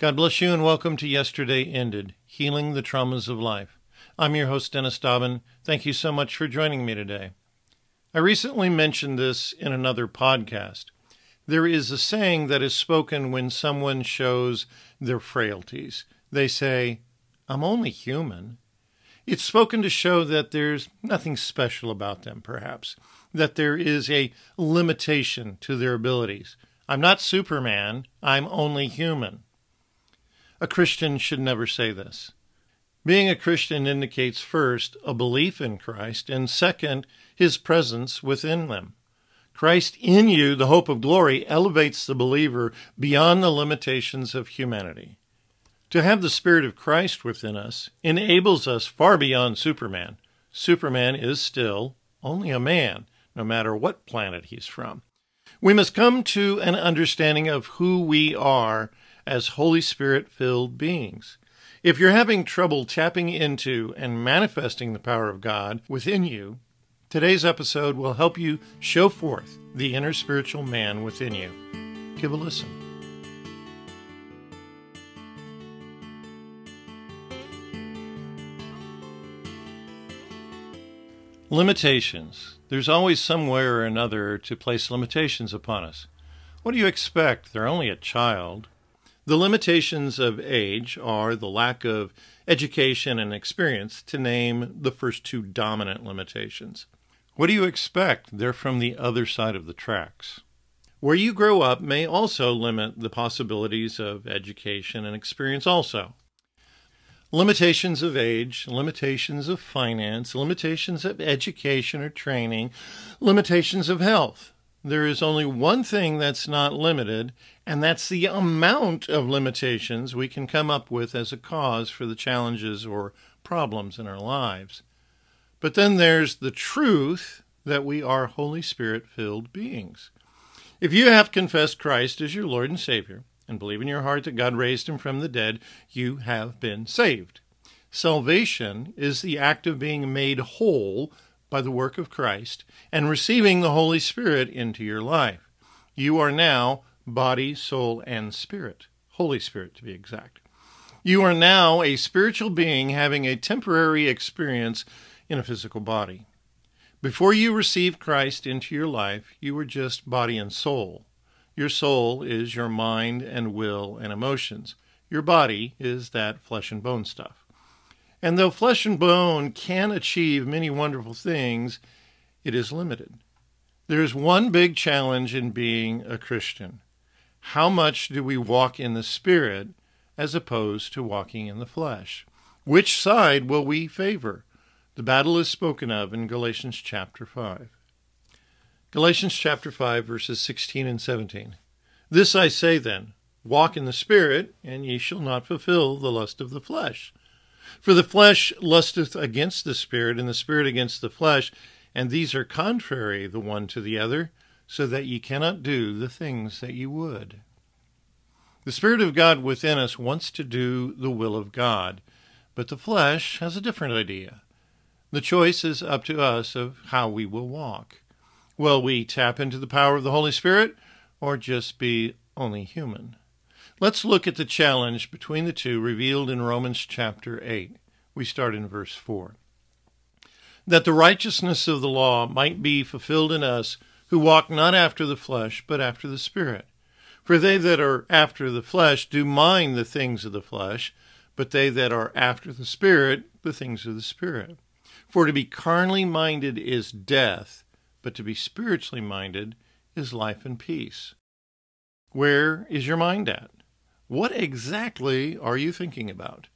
God bless you and welcome to Yesterday Ended Healing the Traumas of Life. I'm your host, Dennis Dobbin. Thank you so much for joining me today. I recently mentioned this in another podcast. There is a saying that is spoken when someone shows their frailties. They say, I'm only human. It's spoken to show that there's nothing special about them, perhaps, that there is a limitation to their abilities. I'm not Superman, I'm only human. A Christian should never say this. Being a Christian indicates first a belief in Christ, and second, his presence within them. Christ in you, the hope of glory, elevates the believer beyond the limitations of humanity. To have the Spirit of Christ within us enables us far beyond Superman. Superman is still only a man, no matter what planet he's from. We must come to an understanding of who we are as Holy Spirit filled beings. If you're having trouble tapping into and manifesting the power of God within you, today's episode will help you show forth the inner spiritual man within you. Give a listen. Limitations. There's always some way or another to place limitations upon us. What do you expect? They're only a child. The limitations of age are the lack of education and experience, to name the first two dominant limitations. What do you expect? They're from the other side of the tracks. Where you grow up may also limit the possibilities of education and experience, also. Limitations of age, limitations of finance, limitations of education or training, limitations of health there is only one thing that's not limited, and that's the amount of limitations we can come up with as a cause for the challenges or problems in our lives. But then there's the truth that we are Holy Spirit filled beings. If you have confessed Christ as your Lord and Savior and believe in your heart that God raised him from the dead, you have been saved. Salvation is the act of being made whole by the work of Christ and receiving the Holy Spirit into your life. You are now body, soul, and spirit. Holy Spirit, to be exact. You are now a spiritual being having a temporary experience in a physical body. Before you received Christ into your life, you were just body and soul. Your soul is your mind and will and emotions. Your body is that flesh and bone stuff. And though flesh and bone can achieve many wonderful things, it is limited. There is one big challenge in being a Christian. How much do we walk in the Spirit as opposed to walking in the flesh? Which side will we favor? The battle is spoken of in Galatians chapter 5. Galatians chapter 5, verses 16 and 17. This I say then walk in the Spirit, and ye shall not fulfill the lust of the flesh. For the flesh lusteth against the Spirit, and the Spirit against the flesh, and these are contrary the one to the other, so that ye cannot do the things that ye would. The Spirit of God within us wants to do the will of God, but the flesh has a different idea. The choice is up to us of how we will walk. Will we tap into the power of the Holy Spirit, or just be only human? Let's look at the challenge between the two revealed in Romans chapter 8. We start in verse 4. That the righteousness of the law might be fulfilled in us who walk not after the flesh, but after the Spirit. For they that are after the flesh do mind the things of the flesh, but they that are after the Spirit, the things of the Spirit. For to be carnally minded is death, but to be spiritually minded is life and peace. Where is your mind at? What exactly are you thinking about?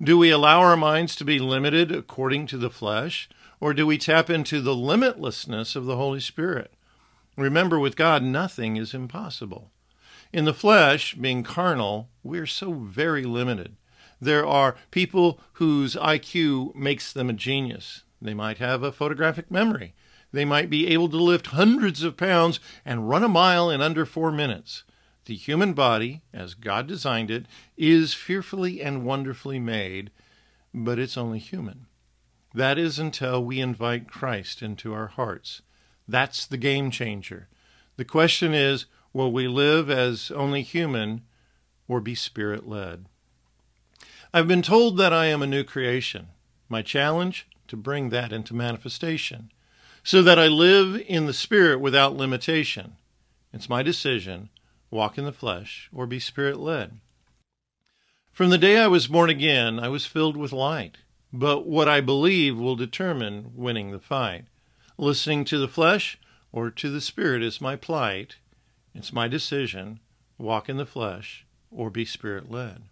Do we allow our minds to be limited according to the flesh, or do we tap into the limitlessness of the Holy Spirit? Remember, with God, nothing is impossible. In the flesh, being carnal, we're so very limited. There are people whose IQ makes them a genius. They might have a photographic memory. They might be able to lift hundreds of pounds and run a mile in under four minutes. The human body, as God designed it, is fearfully and wonderfully made, but it's only human. That is until we invite Christ into our hearts. That's the game changer. The question is will we live as only human or be spirit led. I've been told that I am a new creation. My challenge? To bring that into manifestation, so that I live in the Spirit without limitation. It's my decision walk in the flesh or be spirit led. From the day I was born again, I was filled with light. But what I believe will determine winning the fight. Listening to the flesh or to the spirit is my plight. It's my decision walk in the flesh or be spirit led.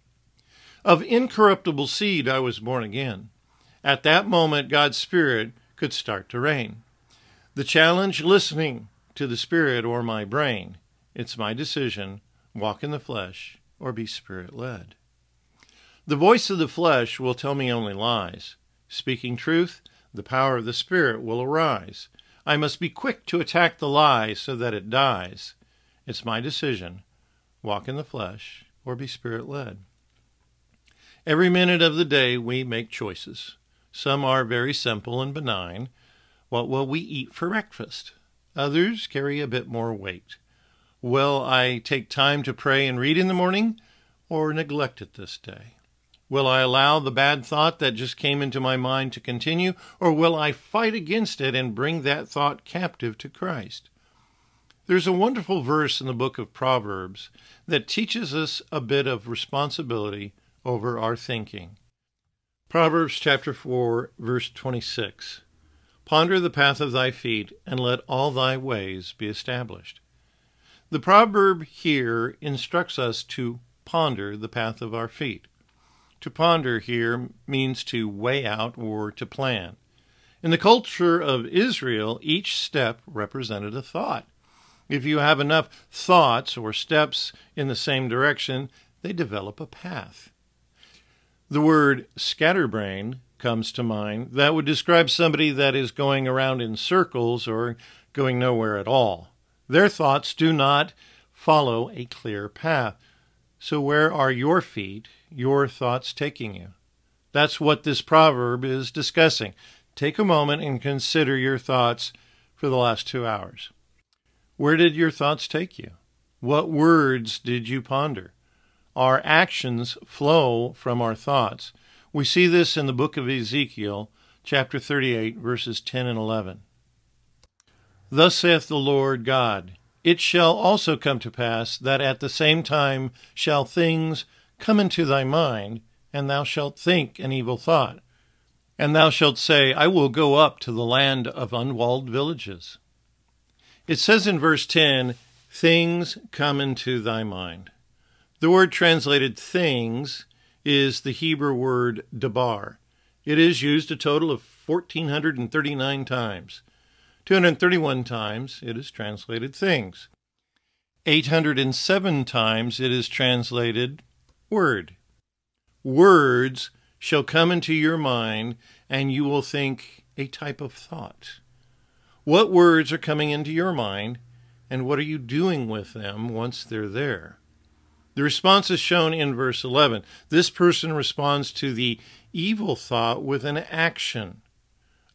Of incorruptible seed I was born again. At that moment, God's Spirit could start to reign. The challenge listening to the Spirit or my brain. It's my decision walk in the flesh or be Spirit led. The voice of the flesh will tell me only lies. Speaking truth, the power of the Spirit will arise. I must be quick to attack the lie so that it dies. It's my decision walk in the flesh or be Spirit led. Every minute of the day we make choices. Some are very simple and benign. What will we eat for breakfast? Others carry a bit more weight. Will I take time to pray and read in the morning or neglect it this day? Will I allow the bad thought that just came into my mind to continue, or will I fight against it and bring that thought captive to Christ? There's a wonderful verse in the book of Proverbs that teaches us a bit of responsibility over our thinking. Proverbs chapter 4, verse 26. Ponder the path of thy feet, and let all thy ways be established. The proverb here instructs us to ponder the path of our feet. To ponder here means to weigh out or to plan. In the culture of Israel, each step represented a thought. If you have enough thoughts or steps in the same direction, they develop a path. The word scatterbrain comes to mind. That would describe somebody that is going around in circles or going nowhere at all. Their thoughts do not follow a clear path. So, where are your feet, your thoughts taking you? That's what this proverb is discussing. Take a moment and consider your thoughts for the last two hours. Where did your thoughts take you? What words did you ponder? Our actions flow from our thoughts. We see this in the book of Ezekiel, chapter 38, verses 10 and 11. Thus saith the Lord God it shall also come to pass that at the same time shall things come into thy mind, and thou shalt think an evil thought. And thou shalt say, I will go up to the land of unwalled villages. It says in verse 10, Things come into thy mind. The word translated things is the Hebrew word dabar. It is used a total of 1,439 times. 231 times it is translated things. 807 times it is translated word. Words shall come into your mind, and you will think a type of thought. What words are coming into your mind, and what are you doing with them once they're there? The response is shown in verse 11. This person responds to the evil thought with an action.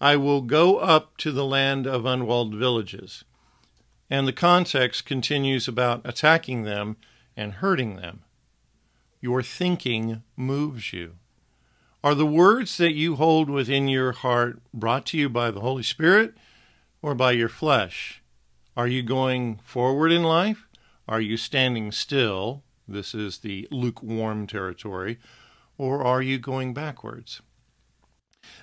I will go up to the land of unwalled villages. And the context continues about attacking them and hurting them. Your thinking moves you. Are the words that you hold within your heart brought to you by the Holy Spirit or by your flesh? Are you going forward in life? Are you standing still? This is the lukewarm territory. Or are you going backwards?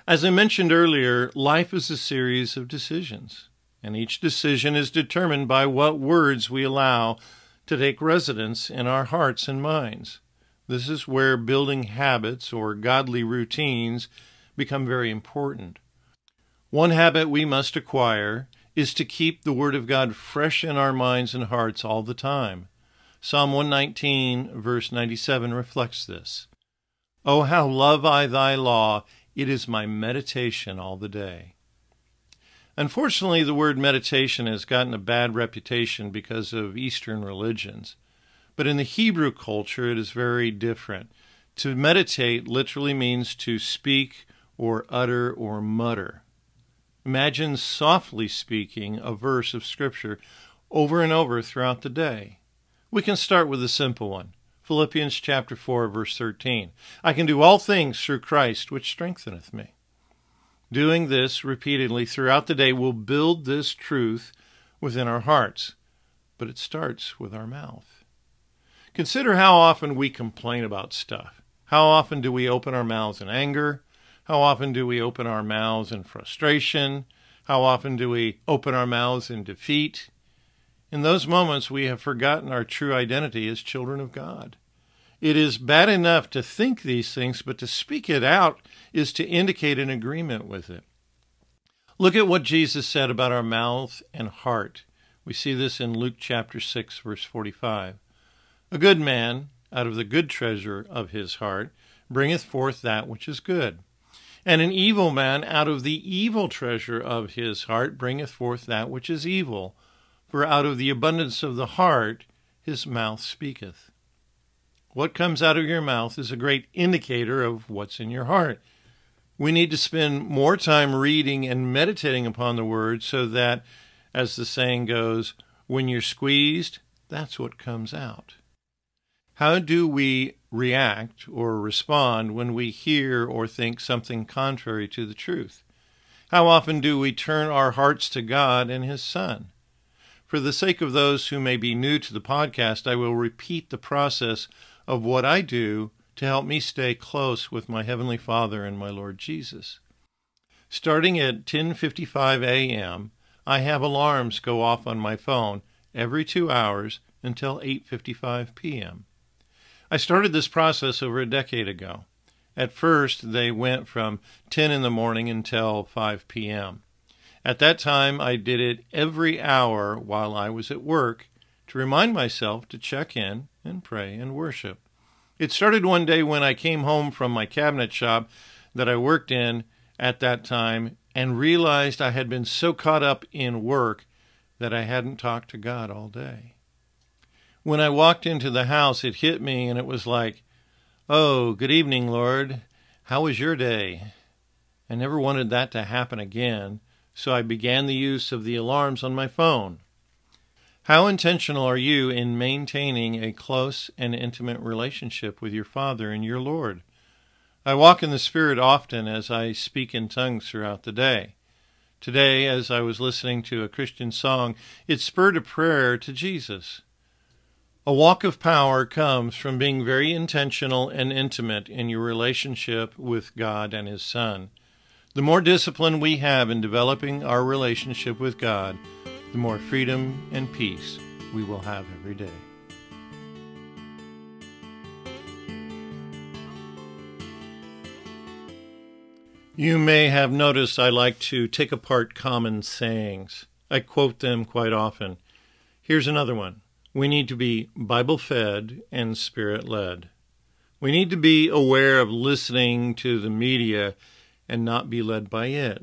As I mentioned earlier, life is a series of decisions, and each decision is determined by what words we allow to take residence in our hearts and minds. This is where building habits or godly routines become very important. One habit we must acquire is to keep the Word of God fresh in our minds and hearts all the time. Psalm 119, verse 97 reflects this. Oh, how love I thy law! It is my meditation all the day. Unfortunately, the word meditation has gotten a bad reputation because of Eastern religions. But in the Hebrew culture, it is very different. To meditate literally means to speak or utter or mutter. Imagine softly speaking a verse of Scripture over and over throughout the day. We can start with a simple one Philippians chapter 4 verse 13. I can do all things through Christ which strengtheneth me. Doing this repeatedly throughout the day will build this truth within our hearts, but it starts with our mouth. Consider how often we complain about stuff. How often do we open our mouths in anger? How often do we open our mouths in frustration? How often do we open our mouths in defeat? In those moments, we have forgotten our true identity as children of God. It is bad enough to think these things, but to speak it out is to indicate an agreement with it. Look at what Jesus said about our mouth and heart. We see this in Luke chapter 6, verse 45. A good man, out of the good treasure of his heart, bringeth forth that which is good. And an evil man, out of the evil treasure of his heart, bringeth forth that which is evil for out of the abundance of the heart his mouth speaketh. What comes out of your mouth is a great indicator of what's in your heart. We need to spend more time reading and meditating upon the word so that, as the saying goes, when you're squeezed, that's what comes out. How do we react or respond when we hear or think something contrary to the truth? How often do we turn our hearts to God and His Son? For the sake of those who may be new to the podcast, I will repeat the process of what I do to help me stay close with my heavenly Father and my Lord Jesus. Starting at 10:55 a.m., I have alarms go off on my phone every 2 hours until 8:55 p.m. I started this process over a decade ago. At first, they went from 10 in the morning until 5 p.m. At that time, I did it every hour while I was at work to remind myself to check in and pray and worship. It started one day when I came home from my cabinet shop that I worked in at that time and realized I had been so caught up in work that I hadn't talked to God all day. When I walked into the house, it hit me and it was like, Oh, good evening, Lord. How was your day? I never wanted that to happen again so I began the use of the alarms on my phone. How intentional are you in maintaining a close and intimate relationship with your Father and your Lord? I walk in the Spirit often as I speak in tongues throughout the day. Today, as I was listening to a Christian song, it spurred a prayer to Jesus. A walk of power comes from being very intentional and intimate in your relationship with God and His Son. The more discipline we have in developing our relationship with God, the more freedom and peace we will have every day. You may have noticed I like to take apart common sayings. I quote them quite often. Here's another one We need to be Bible fed and spirit led. We need to be aware of listening to the media and not be led by it.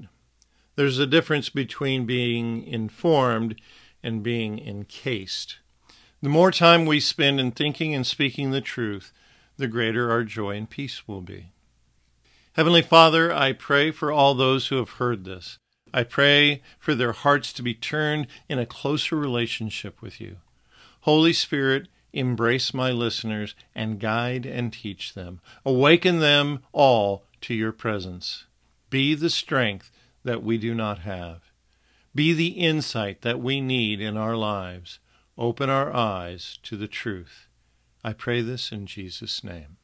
There's a difference between being informed and being encased. The more time we spend in thinking and speaking the truth, the greater our joy and peace will be. Heavenly Father, I pray for all those who have heard this. I pray for their hearts to be turned in a closer relationship with you. Holy Spirit, embrace my listeners and guide and teach them. Awaken them all to your presence. Be the strength that we do not have. Be the insight that we need in our lives. Open our eyes to the truth. I pray this in Jesus' name.